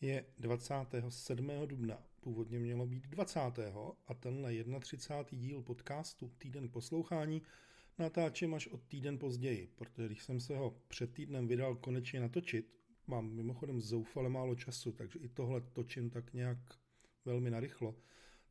Je 27. dubna, původně mělo být 20. a tenhle 31. díl podcastu Týden poslouchání natáčím až od týden později, protože když jsem se ho před týdnem vydal konečně natočit, mám mimochodem zoufale málo času, takže i tohle točím tak nějak velmi narychlo,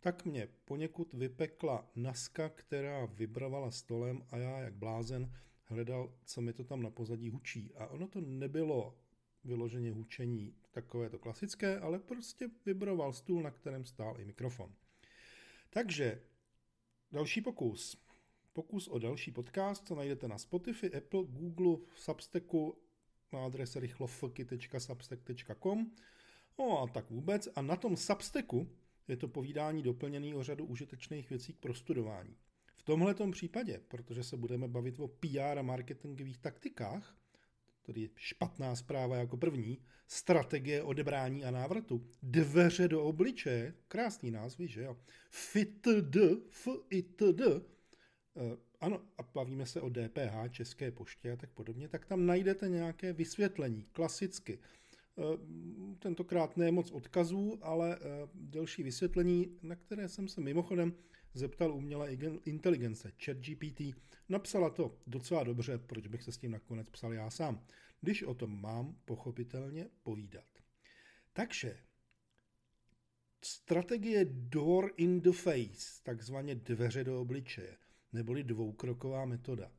tak mě poněkud vypekla naska, která vybrovala stolem a já jak blázen hledal, co mi to tam na pozadí hučí. A ono to nebylo vyloženě hučení takové to klasické, ale prostě vybroval stůl, na kterém stál i mikrofon. Takže další pokus. Pokus o další podcast, co najdete na Spotify, Apple, Google, Substacku na adrese rychlofky.substack.com No a tak vůbec. A na tom Substacku je to povídání doplněný o řadu užitečných věcí k prostudování. V tomhle případě, protože se budeme bavit o PR a marketingových taktikách, Tady je špatná zpráva jako první, strategie odebrání a návratu, dveře do obličeje, krásný názvy, že jo, FITD, FITD, eh, ano, a bavíme se o DPH, České poště a tak podobně, tak tam najdete nějaké vysvětlení, klasicky. Eh, tentokrát ne moc odkazů, ale eh, delší vysvětlení, na které jsem se mimochodem zeptal umělé inteligence, ChatGPT. Napsala to docela dobře, proč bych se s tím nakonec psal já sám, když o tom mám pochopitelně povídat. Takže strategie door in the face, takzvaně dveře do obličeje, neboli dvoukroková metoda.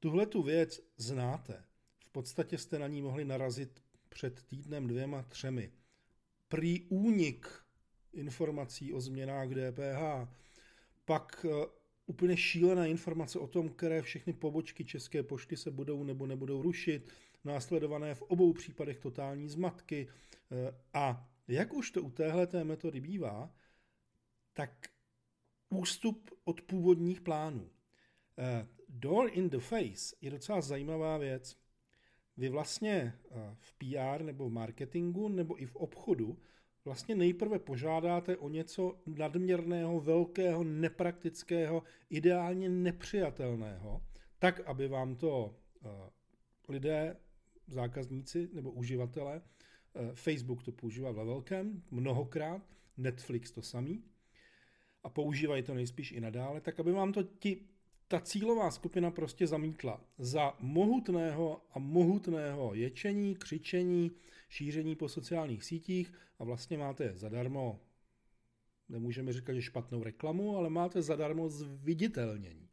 Tuhle tu věc znáte. V podstatě jste na ní mohli narazit před týdnem, dvěma, třemi. Prý únik informací o změnách DPH, pak eh, úplně šílená informace o tom, které všechny pobočky České pošty se budou nebo nebudou rušit, následované v obou případech totální zmatky. Eh, a jak už to u téhle metody bývá, tak ústup od původních plánů. Eh, door in the face je docela zajímavá věc. Vy vlastně v PR nebo v marketingu nebo i v obchodu vlastně nejprve požádáte o něco nadměrného, velkého, nepraktického, ideálně nepřijatelného, tak, aby vám to uh, lidé, zákazníci nebo uživatelé, uh, Facebook to používá ve velkém, mnohokrát, Netflix to samý, a používají to nejspíš i nadále, tak aby vám to ti ta cílová skupina prostě zamítla. Za mohutného a mohutného ječení, křičení, šíření po sociálních sítích a vlastně máte zadarmo, nemůžeme říkat, že špatnou reklamu, ale máte zadarmo zviditelnění.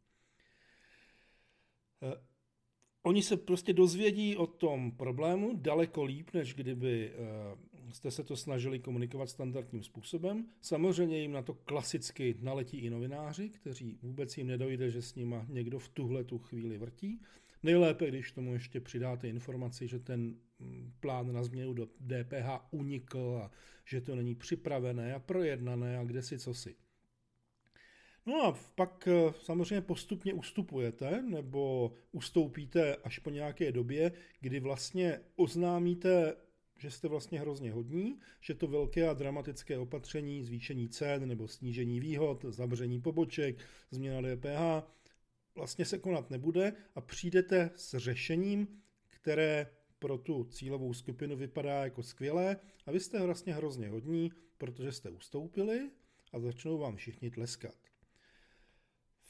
Oni se prostě dozvědí o tom problému daleko líp, než kdyby eh, jste se to snažili komunikovat standardním způsobem. Samozřejmě jim na to klasicky naletí i novináři, kteří vůbec jim nedojde, že s nima někdo v tuhle tu chvíli vrtí. Nejlépe, když tomu ještě přidáte informaci, že ten mm, plán na změnu do DPH unikl a že to není připravené a projednané a kde si co si. No a pak eh, samozřejmě postupně ustupujete nebo ustoupíte až po nějaké době, kdy vlastně oznámíte, že jste vlastně hrozně hodní, že to velké a dramatické opatření, zvýšení cen nebo snížení výhod, zavření poboček, změna DPH, vlastně se konat nebude a přijdete s řešením, které pro tu cílovou skupinu vypadá jako skvělé a vy jste vlastně hrozně hodní, protože jste ustoupili a začnou vám všichni tleskat.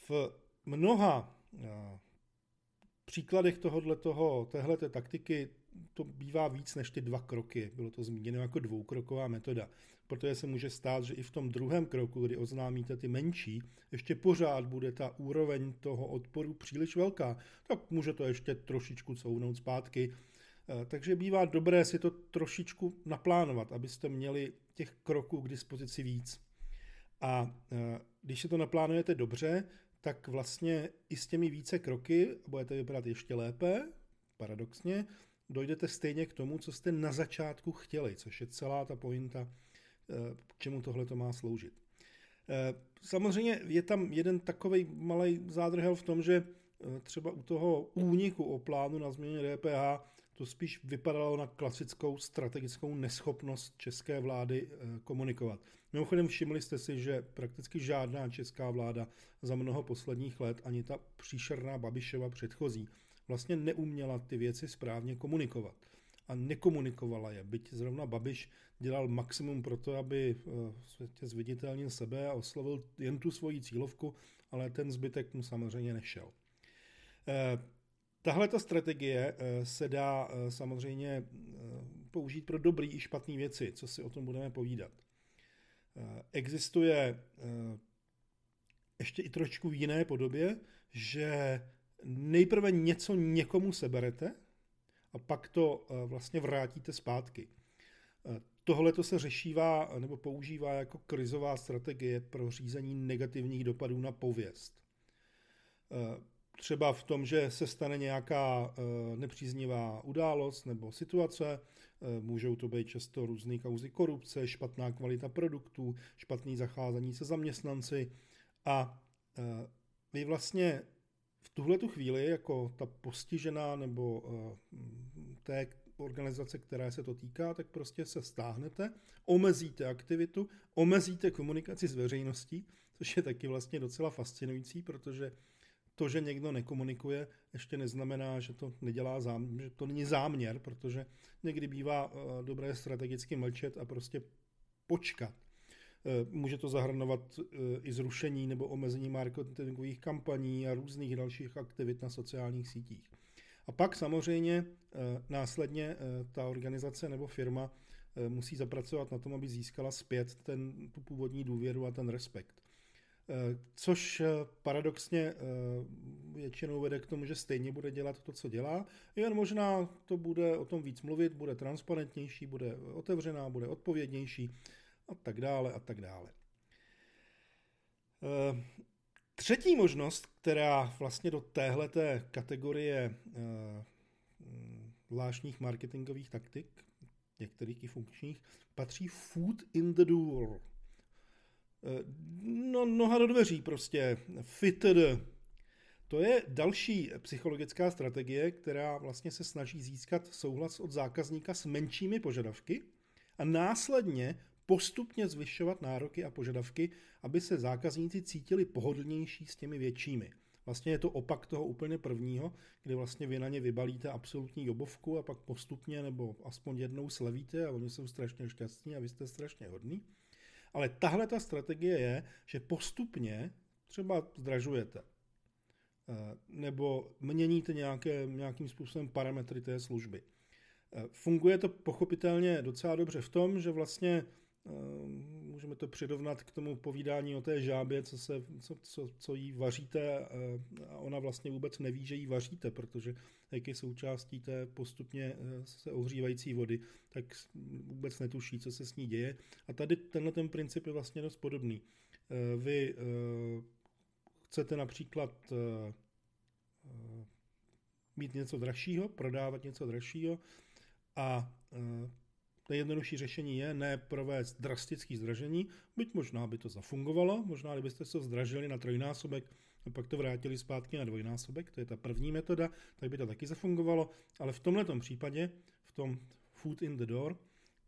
V mnoha eh, příkladech tohoto, téhleté taktiky to bývá víc než ty dva kroky. Bylo to zmíněno jako dvoukroková metoda. Protože se může stát, že i v tom druhém kroku, kdy oznámíte ty menší, ještě pořád bude ta úroveň toho odporu příliš velká. Tak může to ještě trošičku counout zpátky. Eh, takže bývá dobré si to trošičku naplánovat, abyste měli těch kroků k dispozici víc. A eh, když si to naplánujete dobře, tak vlastně i s těmi více kroky, budete vypadat ještě lépe, paradoxně, dojdete stejně k tomu, co jste na začátku chtěli, což je celá ta pointa, eh, k čemu tohle to má sloužit. Eh, samozřejmě je tam jeden takový malý zádrhel v tom, že Eh, třeba u toho úniku o plánu na změně DPH to spíš vypadalo na klasickou strategickou neschopnost české vlády komunikovat. Mimochodem všimli jste si, že prakticky žádná česká vláda za mnoho posledních let, ani ta příšerná Babiševa předchozí, vlastně neuměla ty věci správně komunikovat. a nekomunikovala je. Byť zrovna Babiš dělal maximum pro to, aby v světě zviditelnil sebe a oslovil jen tu svoji cílovku, ale ten zbytek mu samozřejmě nešel. Tahle ta strategie se dá samozřejmě použít pro dobrý i špatné věci, co si o tom budeme povídat. Existuje ještě i trošku v jiné podobě, že nejprve něco někomu seberete a pak to eh, vlastně vrátíte zpátky. Eh, tohle to se řešívá nebo používá jako krizová strategie pro řízení negativních dopadů na pověst. Eh, třeba v tom, že se stane nějaká nepříznivá událost nebo situace, můžou to být často různé kauzy korupce, špatná kvalita produktů, špatný zacházení se zaměstnanci, a vy vlastně tuhle tu chvíli, jako ta postižená nebo e, té organizace, které se to týká, tak prostě se stáhnete, omezíte aktivitu, omezíte komunikaci s veřejností, což je taky vlastně docela fascinující, protože to, že někdo nekomunikuje, ještě neznamená, že to nedělá záměr, že to není záměr, protože někdy bývá e, dobré strategicky mlčet a prostě počkat. Eh, může to zahrnovat eh, i zrušení nebo omezení marketingových kampaní a různých dalších aktivit na sociálních sítích. A pak samozřejmě eh, následně ta organizace nebo firma musí zapracovat na tom, aby získala zpět ten, tu původní důvěru a ten respekt. Což paradoxně většinou vede k tomu, že stejně bude dělat to, co dělá, jen možná to bude o tom víc mluvit, bude transparentnější, bude otevřená, bude odpovědnější a tak dále a tak dále. Eh, třetí možnost, která vlastně do téhleté kategorie eh, zvláštních marketingových taktik, některých i funkčních, patří food in the door. Eh, no, noha do dveří prostě, fitted. To je další psychologická strategie, která vlastně se snaží získat souhlas od zákazníka s menšími požadavky a následně postupně zvyšovat nároky a požadavky, aby se zákazníci cítili pohodlnější s těmi většími. Vlastně je to opak toho úplně prvního, kdy vlastně vy na ně vybalíte absolutní obovku a pak postupně nebo aspoň jednou slevíte a oni jsou strašně šťastní a vy jste strašně hodný. Ale tahle ta strategie je, že postupně třeba zdražujete eh, nebo měníte nějaké, nějakým způsobem parametry té služby. Eh, funguje to pochopitelně docela dobře v tom, že vlastně můžeme to přirovnat k tomu povídání o té žábě, co, se, co, co, co jí vaříte a ona vlastně vůbec neví, že jí vaříte, protože jak je součástí té postupně eh, se ohřívající vody, tak vůbec netuší, co se s ní děje. A tady tenhle ten princip je vlastně dost podobný. Eh, vy eh, chcete například mít něco dražšího, prodávat něco dražšího a Nejjednodušší řešení je ne provést drastický zdražení, byť možná by to zafungovalo, možná kdybyste se zdražili na trojnásobek a pak to vrátili zpátky na dvojnásobek, to je ta první metoda, tak by to taky zafungovalo, ale v tomto případě, v tom food in the door,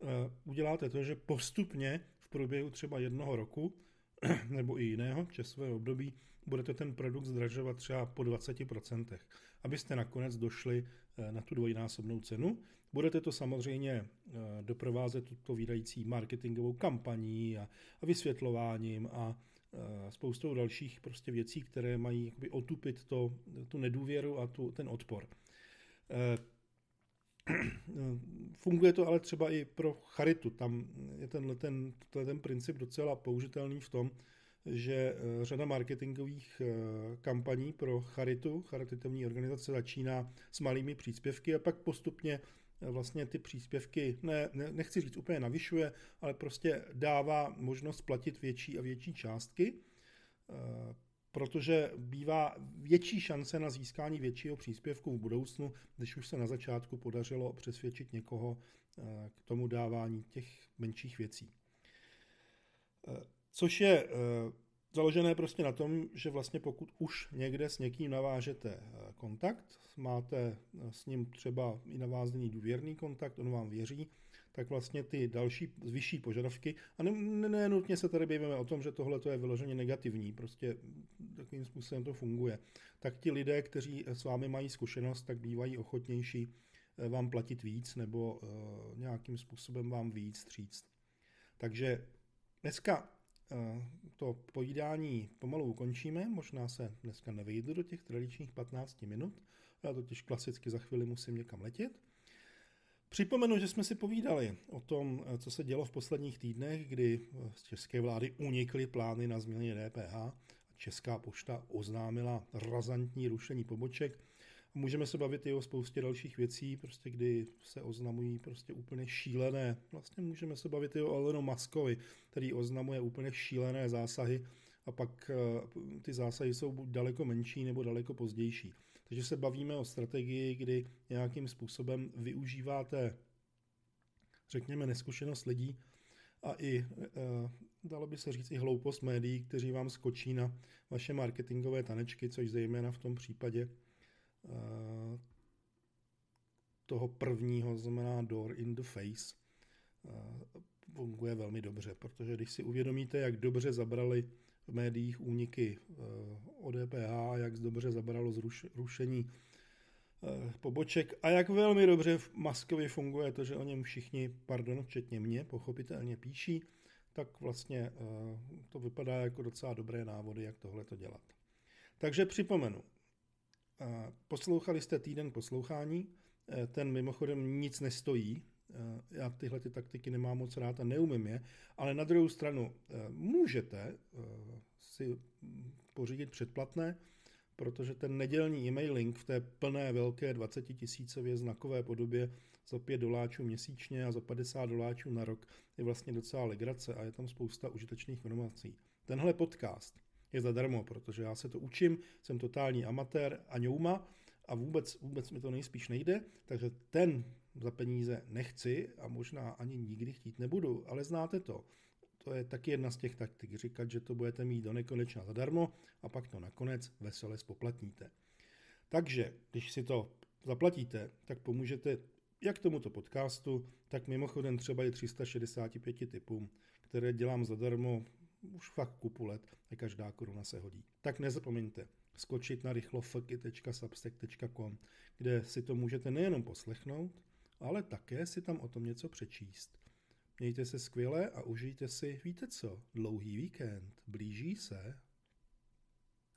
eh, uděláte to, že postupně v průběhu třeba jednoho roku nebo i jiného časového období budete ten produkt zdražovat třeba po 20%, abyste nakonec došli eh, na tu dvojnásobnou cenu. Budete to samozřejmě eh, doprovázet tuto výdající marketingovou kampaní a, a vysvětlováním a eh, spoustou dalších prostě věcí, které mají jakoby otupit to, tu nedůvěru a tu, ten odpor. Funguje to ale třeba i pro charitu. Tam je tenhle ten, ten princip docela použitelný v tom, že eh, řada marketingových eh, kampaní pro charitu, charitativní organizace začíná s malými příspěvky a pak postupně eh, vlastně ty příspěvky, ne, ne, nechci říct úplně navyšuje, ale prostě dává možnost platit větší a větší částky, protože bývá větší šance na získání většího příspěvku v budoucnu, když už se na začátku podařilo přesvědčit někoho k tomu dávání těch menších věcí. Což je eh, založené prostě na tom, že vlastně pokud už někde s někým navážete eh, kontakt, máte eh, s ním třeba i navázaný důvěrný kontakt, on vám věří, tak vlastně ty další vyšší požadavky, a ne, ne, nutně se tady bavíme o tom, že tohle je vyloženě negativní, prostě takovým způsobem to funguje, tak ti lidé, kteří s vámi mají zkušenost, tak bývají ochotnější vám platit víc nebo nějakým způsobem vám víc stříct. Takže dneska to pojídání pomalu ukončíme, možná se dneska nevejdu do těch tradičních 15 minut, já totiž klasicky za chvíli musím někam letět. Připomenu, že jsme si povídali o tom, co se dělo v posledních týdnech, kdy z české vlády unikly plány na změny DPH. Česká pošta oznámila razantní rušení poboček. Můžeme se bavit i o spoustě dalších věcí, prostě kdy se oznamují prostě úplně šílené. Vlastně můžeme se bavit i o Elonu Muskovi, který oznamuje úplně šílené zásahy a pak eh, ty zásahy jsou buď daleko menší nebo daleko pozdější. Takže se bavíme o strategii, kdy nějakým způsobem využíváte, řekněme, neskušenost lidí a i, e, dalo by se říct, i hloupost médií, kteří vám skočí na vaše marketingové tanečky, což zejména v tom případě toho prvního, znamená door in the face, e, funguje velmi dobře, protože když si uvědomíte, jak dobře zabrali v médiích úniky eh, o DPH, jak dobře zabralo zrušení eh, poboček a jak velmi dobře v Maskovi funguje to, že o něm všichni, pardon, včetně mě, pochopitelně píší, tak vlastně eh, to vypadá jako docela dobré návody, jak tohle to dělat. Takže připomenu, poslouchali jste týden poslouchání, ten mimochodem nic nestojí, Eh, já tyhle ty taktiky nemám moc rád a neumím je, ale na druhou stranu eh, můžete eh, si pořídit předplatné, protože ten nedělní e-mailing v té plné velké 20 tisícově znakové podobě za 5 doláčů měsíčně a za 50 doláčů na rok je vlastně docela legrace a je tam spousta užitečných informací. Tenhle podcast je zadarmo, protože já se to učím, jsem totální amatér a ňouma a vůbec, vůbec mi to nejspíš nejde, takže ten za peníze nechci a možná ani nikdy chtít nebudu, ale znáte to. To je taky jedna z těch taktik, říkat, že to budete mít do nekonečna zadarmo a pak to nakonec vesele spoplatníte. Takže, když si to zaplatíte, tak pomůžete jak tomuto podcastu, tak mimochodem třeba i 365 typům, které dělám zadarmo už fakt kupu let a každá koruna se hodí. Tak nezapomeňte skočit na rychlofky.substack.com, kde si to můžete nejenom poslechnout, ale také si tam o tom něco přečíst. Mějte se skvěle a užijte si, víte co, dlouhý víkend, blíží se.